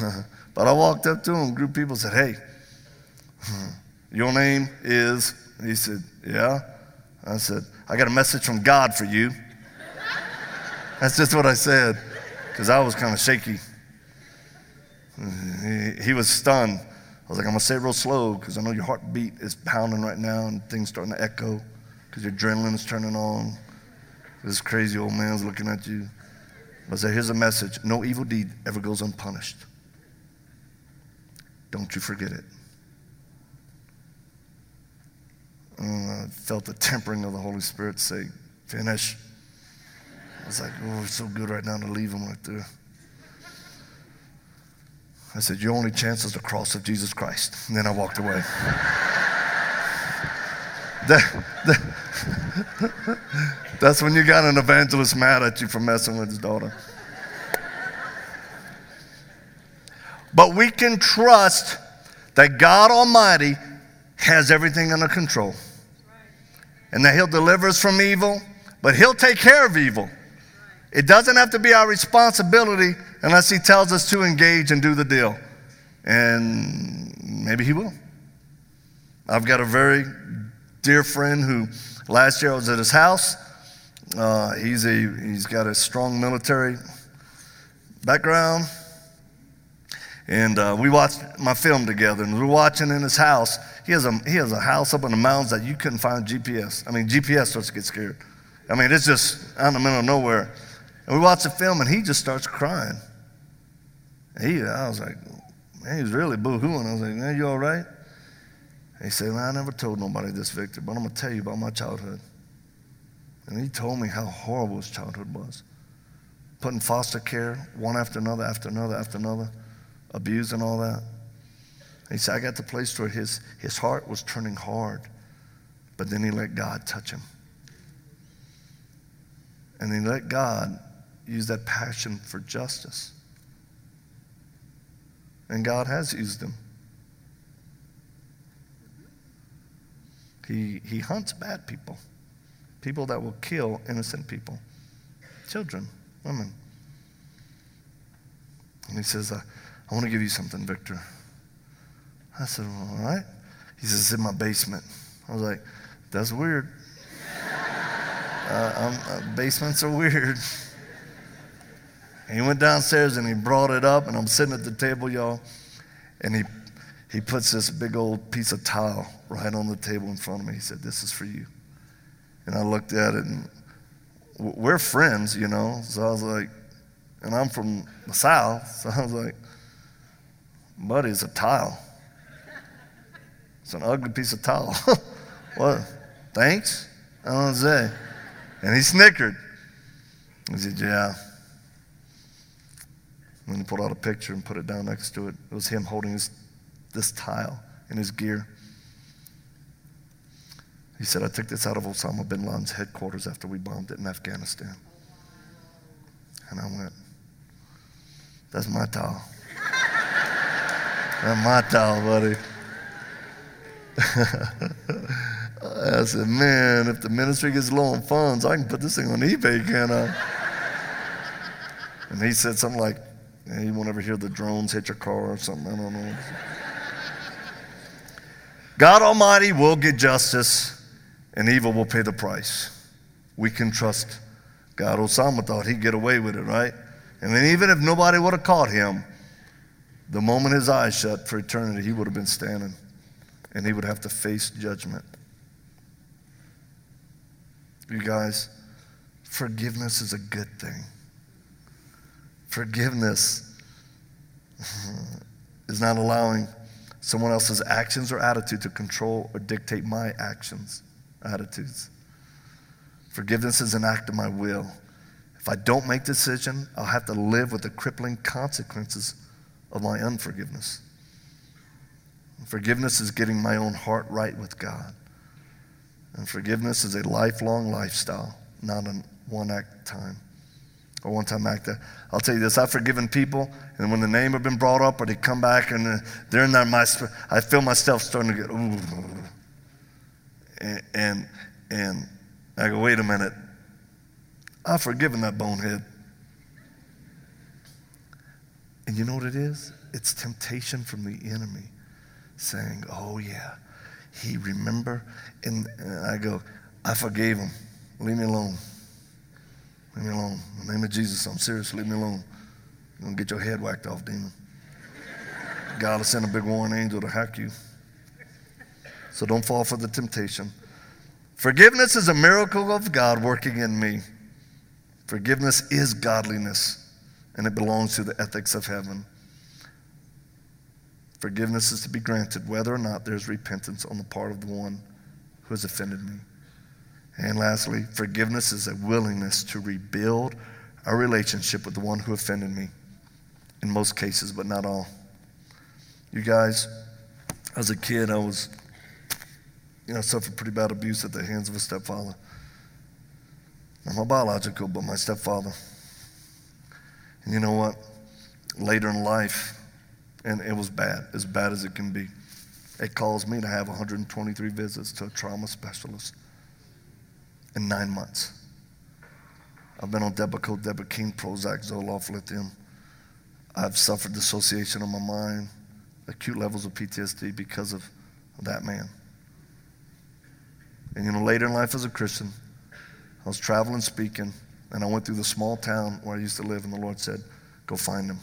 but I walked up to him, a group of people said, Hey, your name is, he said, Yeah. I said, I got a message from God for you. That's just what I said, because I was kind of shaky. He, he, was stunned. Was like, I'm going to say it real slow because I know your heartbeat is pounding right now and things starting to echo because your adrenaline is turning on. This crazy old man's looking at you. I said, Here's a message no evil deed ever goes unpunished. Don't you forget it. And I felt the tempering of the Holy Spirit say, Finish. I was like, Oh, it's so good right now to leave him right there. I said, Your only chance is the cross of Jesus Christ. And then I walked away. that, that, that's when you got an evangelist mad at you for messing with his daughter. But we can trust that God Almighty has everything under control and that He'll deliver us from evil, but He'll take care of evil. It doesn't have to be our responsibility unless He tells us to engage and do the deal. And maybe He will. I've got a very dear friend who last year I was at his house. Uh, he's, a, he's got a strong military background. And uh, we watched my film together, and we were watching in his house. He has, a, he has a house up in the mountains that you couldn't find GPS. I mean, GPS starts to get scared. I mean, it's just out in the middle of nowhere. And we watched the film, and he just starts crying. He, I was like, man, he was really boo-hooing. I was like, man, you all right? And he said, I never told nobody this, Victor, but I'm going to tell you about my childhood. And he told me how horrible his childhood was. Put in foster care, one after another, after another, after another abuse and all that. He said, I got to the place where his, his heart was turning hard, but then he let God touch him. And he let God use that passion for justice. And God has used them. He, he hunts bad people, people that will kill innocent people, children, women. And he says, uh, I want to give you something, Victor. I said, well, All right. He says, It's in my basement. I was like, That's weird. Uh, uh, basements are weird. And he went downstairs and he brought it up, and I'm sitting at the table, y'all, and he, he puts this big old piece of tile right on the table in front of me. He said, This is for you. And I looked at it, and we're friends, you know. So I was like, and I'm from the South, so I was like, Buddy, it's a tile. It's an ugly piece of tile. what? Thanks? I don't say. And he snickered. He said, Yeah. And he pulled out a picture and put it down next to it. It was him holding his, this tile in his gear. He said, I took this out of Osama bin Laden's headquarters after we bombed it in Afghanistan. And I went, That's my towel. That's my towel, buddy. I said, Man, if the ministry gets low on funds, I can put this thing on eBay, can I? And he said something like, yeah, you won't ever hear the drones hit your car or something. I don't know. God Almighty will get justice, and evil will pay the price. We can trust God. Osama thought he'd get away with it, right? And then, even if nobody would have caught him, the moment his eyes shut for eternity, he would have been standing and he would have to face judgment. You guys, forgiveness is a good thing. Forgiveness is not allowing someone else's actions or attitude to control or dictate my actions, attitudes. Forgiveness is an act of my will. If I don't make decision, I'll have to live with the crippling consequences of my unforgiveness. Forgiveness is getting my own heart right with God. And forgiveness is a lifelong lifestyle, not a one act time or one time actor. I'll tell you this I've forgiven people, and when the name have been brought up or they come back and uh, they're in there, my, I feel myself starting to get, ooh. And, and, and I go, wait a minute. I've forgiven that bonehead. And you know what it is? It's temptation from the enemy saying, oh, yeah, he remember. And, and I go, I forgave him. Leave me alone. Leave me alone. In the name of Jesus, I'm serious. Leave me alone. You're going to get your head whacked off, demon. God will send a big warring angel to hack you. So don't fall for the temptation. Forgiveness is a miracle of God working in me. Forgiveness is godliness, and it belongs to the ethics of heaven. Forgiveness is to be granted whether or not there's repentance on the part of the one who has offended me. And lastly, forgiveness is a willingness to rebuild a relationship with the one who offended me, in most cases, but not all. You guys, as a kid, I was, you know, suffered pretty bad abuse at the hands of a stepfather. Not my biological, but my stepfather. And you know what? Later in life, and it was bad, as bad as it can be. It caused me to have 123 visits to a trauma specialist in nine months. I've been on Depakote, Depakine, Prozac, Zoloft, lithium. I've suffered dissociation of my mind, acute levels of PTSD because of that man. And you know, later in life as a Christian, I was traveling speaking, and I went through the small town where I used to live, and the Lord said, Go find him.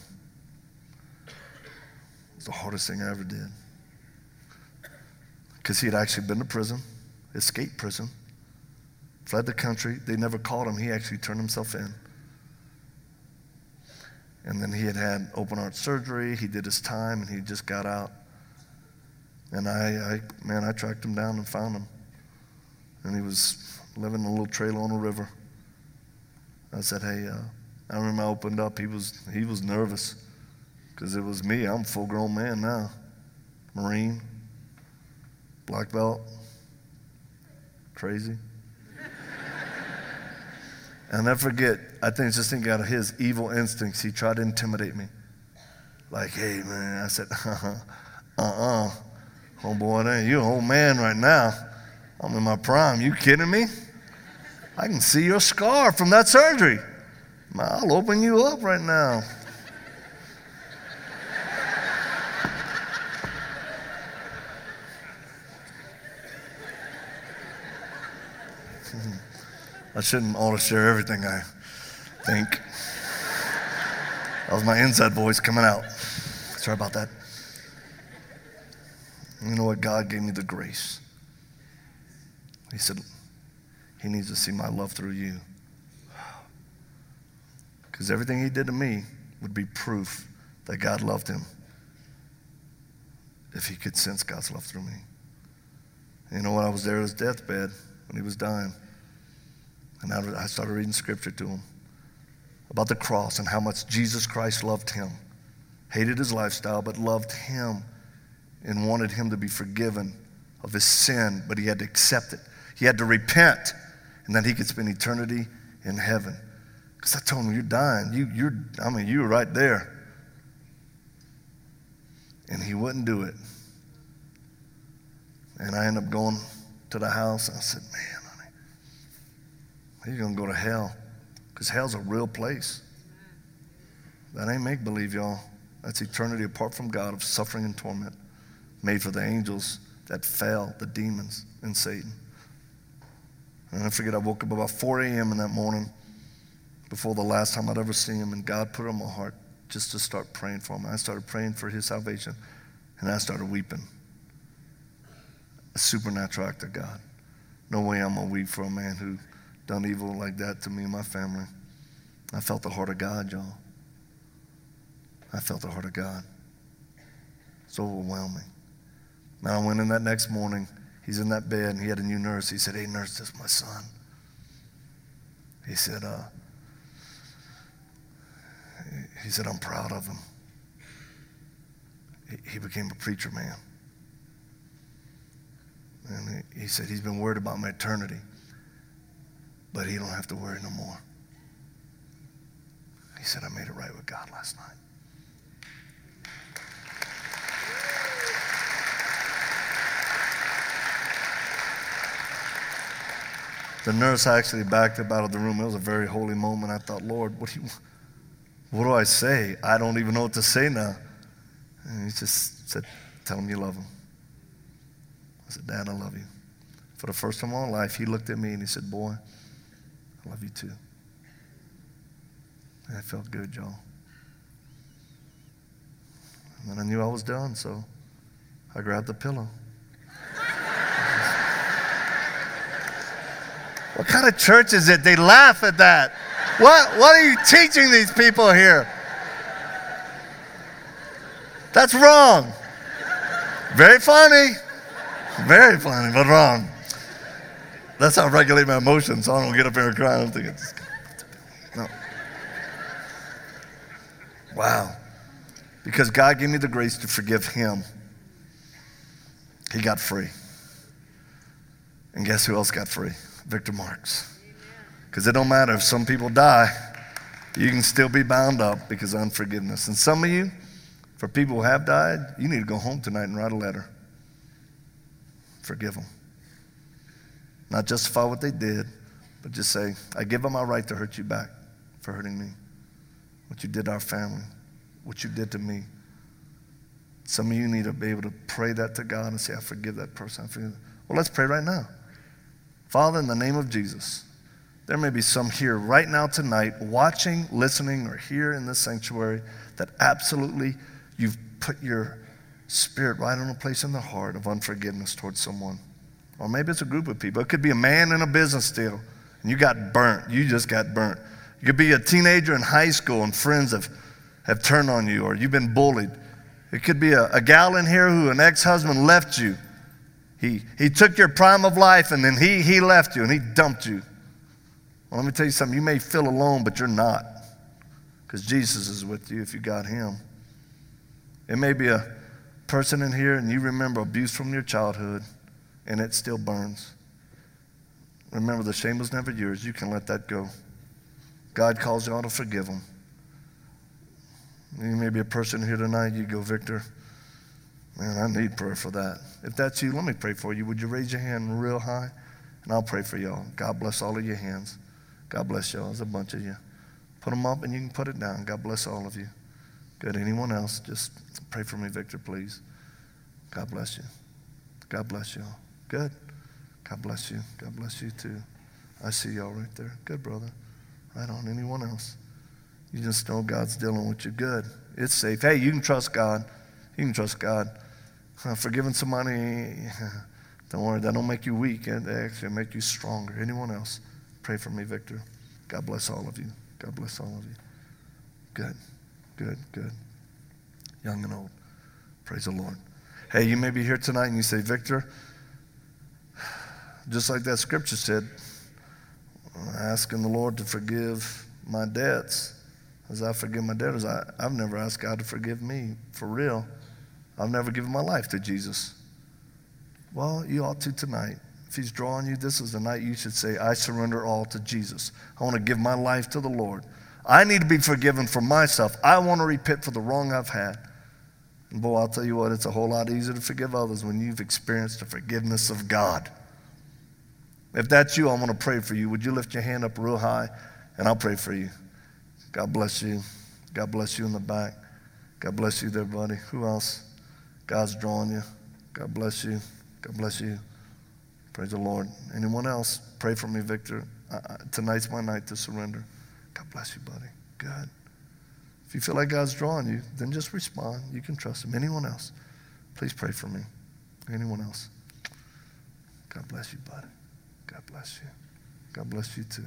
It was the hardest thing I ever did. Because he had actually been to prison, escaped prison, fled the country. They never caught him. He actually turned himself in. And then he had had open heart surgery. He did his time and he just got out. And I, I, man, I tracked him down and found him. And he was living in a little trailer on the river. I said, hey, uh, I remember I opened up. He was, he was nervous because it was me. I'm a full grown man now. Marine, black belt, crazy. I'll forget, I think it's just thinking out of his evil instincts, he tried to intimidate me. Like, hey, man. I said, uh uh. uh. Oh, boy, ain't you're an old man right now. I'm in my prime. You kidding me? I can see your scar from that surgery. I'll open you up right now. I shouldn't auto share everything I think. That was my inside voice coming out. Sorry about that. You know what? God gave me the grace. He said, He needs to see my love through you. Because everything He did to me would be proof that God loved him if he could sense God's love through me. You know, when I was there at his deathbed, when he was dying, and I started reading scripture to him about the cross and how much Jesus Christ loved him, hated his lifestyle, but loved him and wanted him to be forgiven of his sin, but he had to accept it. He had to repent, and then he could spend eternity in heaven. Because I told him, You're dying. You, you're, I mean, you were right there. And he wouldn't do it. And I ended up going to the house. And I said, Man, you're going to go to hell. Because hell's a real place. That ain't make believe, y'all. That's eternity apart from God of suffering and torment, made for the angels that fell, the demons, and Satan. And I forget, I woke up about 4 a.m. in that morning before the last time I'd ever seen him, and God put it on my heart just to start praying for him. I started praying for his salvation, and I started weeping. A supernatural act of God. No way I'm going to weep for a man who done evil like that to me and my family. I felt the heart of God, y'all. I felt the heart of God. It's overwhelming. Now I went in that next morning. He's in that bed, and he had a new nurse. He said, Hey, nurse, this is my son. He said, uh, he said, I'm proud of him. He became a preacher man. And he said, He's been worried about my eternity, but he don't have to worry no more. He said, I made it right with God last night. The nurse actually backed up out of the room. It was a very holy moment. I thought, Lord, what do you? What do I say? I don't even know what to say now. And he just said, Tell him you love him. I said, Dad, I love you. For the first time in my life, he looked at me and he said, Boy, I love you too. And it felt good, y'all. And then I knew I was done, so I grabbed the pillow. what kind of church is it? They laugh at that. What, what are you teaching these people here? That's wrong. Very funny. Very funny, but wrong. That's how I regulate my emotions so I don't get up here and cry. I don't think it's. No. Wow. Because God gave me the grace to forgive him. He got free. And guess who else got free? Victor Marx. Because it don't matter if some people die, you can still be bound up because of unforgiveness. And some of you, for people who have died, you need to go home tonight and write a letter. Forgive them. Not justify what they did, but just say, I give them my right to hurt you back for hurting me. What you did to our family, what you did to me. Some of you need to be able to pray that to God and say, I forgive that person. Forgive well, let's pray right now. Father, in the name of Jesus, there may be some here right now tonight, watching, listening, or here in this sanctuary, that absolutely you've put your spirit right on a place in the heart of unforgiveness towards someone. Or maybe it's a group of people. It could be a man in a business deal, and you got burnt. You just got burnt. You could be a teenager in high school, and friends have, have turned on you, or you've been bullied. It could be a, a gal in here who an ex husband left you. He, he took your prime of life, and then he, he left you, and he dumped you. Well, let me tell you something. You may feel alone, but you're not because Jesus is with you if you got Him. It may be a person in here and you remember abuse from your childhood and it still burns. Remember, the shame was never yours. You can let that go. God calls you all to forgive them. You may be a person here tonight, you go, Victor, man, I need prayer for that. If that's you, let me pray for you. Would you raise your hand real high? And I'll pray for y'all. God bless all of your hands. God bless y'all. There's a bunch of you. Put them up and you can put it down. God bless all of you. Good. Anyone else? Just pray for me, Victor, please. God bless you. God bless you all. Good. God bless you. God bless you too. I see y'all right there. Good, brother. Right on. Anyone else? You just know God's dealing with you. Good. It's safe. Hey, you can trust God. You can trust God. Uh, forgiving somebody, don't worry, that don't make you weak. It actually make you stronger. Anyone else? Pray for me, Victor. God bless all of you. God bless all of you. Good, good, good. Young and old. Praise the Lord. Hey, you may be here tonight and you say, Victor, just like that scripture said, asking the Lord to forgive my debts as I forgive my debtors. I, I've never asked God to forgive me for real. I've never given my life to Jesus. Well, you ought to tonight. If He's drawing you, this is the night you should say, I surrender all to Jesus. I want to give my life to the Lord. I need to be forgiven for myself. I want to repent for the wrong I've had. And boy, I'll tell you what, it's a whole lot easier to forgive others when you've experienced the forgiveness of God. If that's you, I want to pray for you. Would you lift your hand up real high and I'll pray for you? God bless you. God bless you in the back. God bless you there, buddy. Who else? God's drawing you. God bless you. God bless you. Praise the Lord. Anyone else? Pray for me, Victor. tonight's my night to surrender. God bless you, buddy. Good. If you feel like God's drawing you, then just respond. You can trust Him. Anyone else? Please pray for me. Anyone else? God bless you, buddy. God bless you. God bless you too.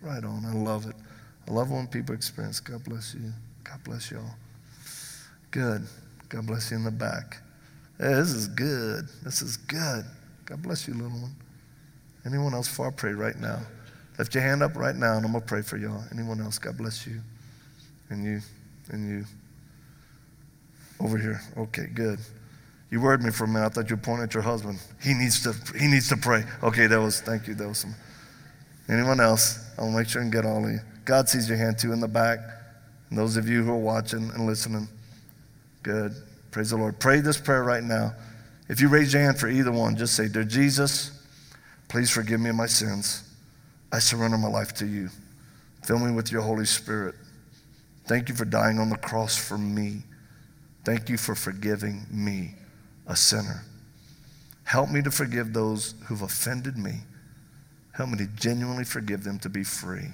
Right on. I love it. I love when people experience God bless you. God bless y'all. Good. God bless you in the back. Hey, this is good. This is good. God bless you, little one. Anyone else far pray right now? Lift your hand up right now and I'm going to pray for y'all. Anyone else? God bless you. And you. And you. Over here. Okay, good. You worried me for a minute. I thought you were pointing at your husband. He needs to, he needs to pray. Okay, that was, thank you. That was some. Anyone else? I'll make sure and get all of you. God sees your hand too in the back. And those of you who are watching and listening, good. Praise the Lord. Pray this prayer right now. If you raise your hand for either one, just say, Dear Jesus, please forgive me of my sins. I surrender my life to you. Fill me with your Holy Spirit. Thank you for dying on the cross for me. Thank you for forgiving me, a sinner. Help me to forgive those who've offended me. Help me to genuinely forgive them to be free.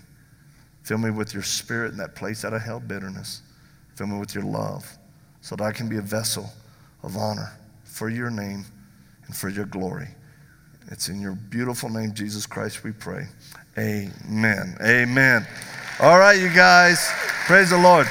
Fill me with your spirit in that place that I held bitterness. Fill me with your love so that I can be a vessel of honor for your name and for your glory. It's in your beautiful name, Jesus Christ, we pray. Amen. Amen. All right, you guys. Praise the Lord.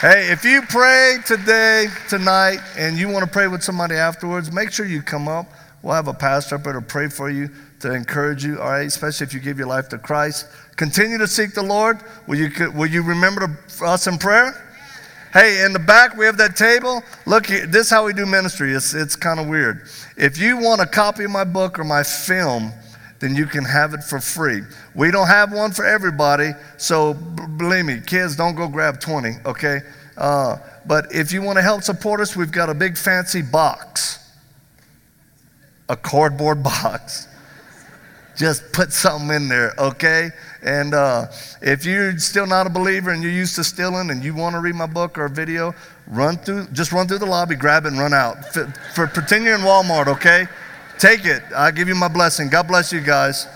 Hey, if you pray today, tonight, and you want to pray with somebody afterwards, make sure you come up. We'll have a pastor up there to pray for you, to encourage you, all right, especially if you give your life to Christ. Continue to seek the Lord. Will you, will you remember us in prayer? Hey, in the back, we have that table. Look, this is how we do ministry. It's, it's kind of weird. If you want a copy of my book or my film, then you can have it for free. We don't have one for everybody, so b- believe me, kids, don't go grab 20, okay? Uh, but if you want to help support us, we've got a big fancy box, a cardboard box. Just put something in there, okay? And uh, if you're still not a believer and you're used to stealing and you want to read my book or video, run through, just run through the lobby, grab it, and run out. For, for pretend you're in Walmart, okay? Take it. I give you my blessing. God bless you guys.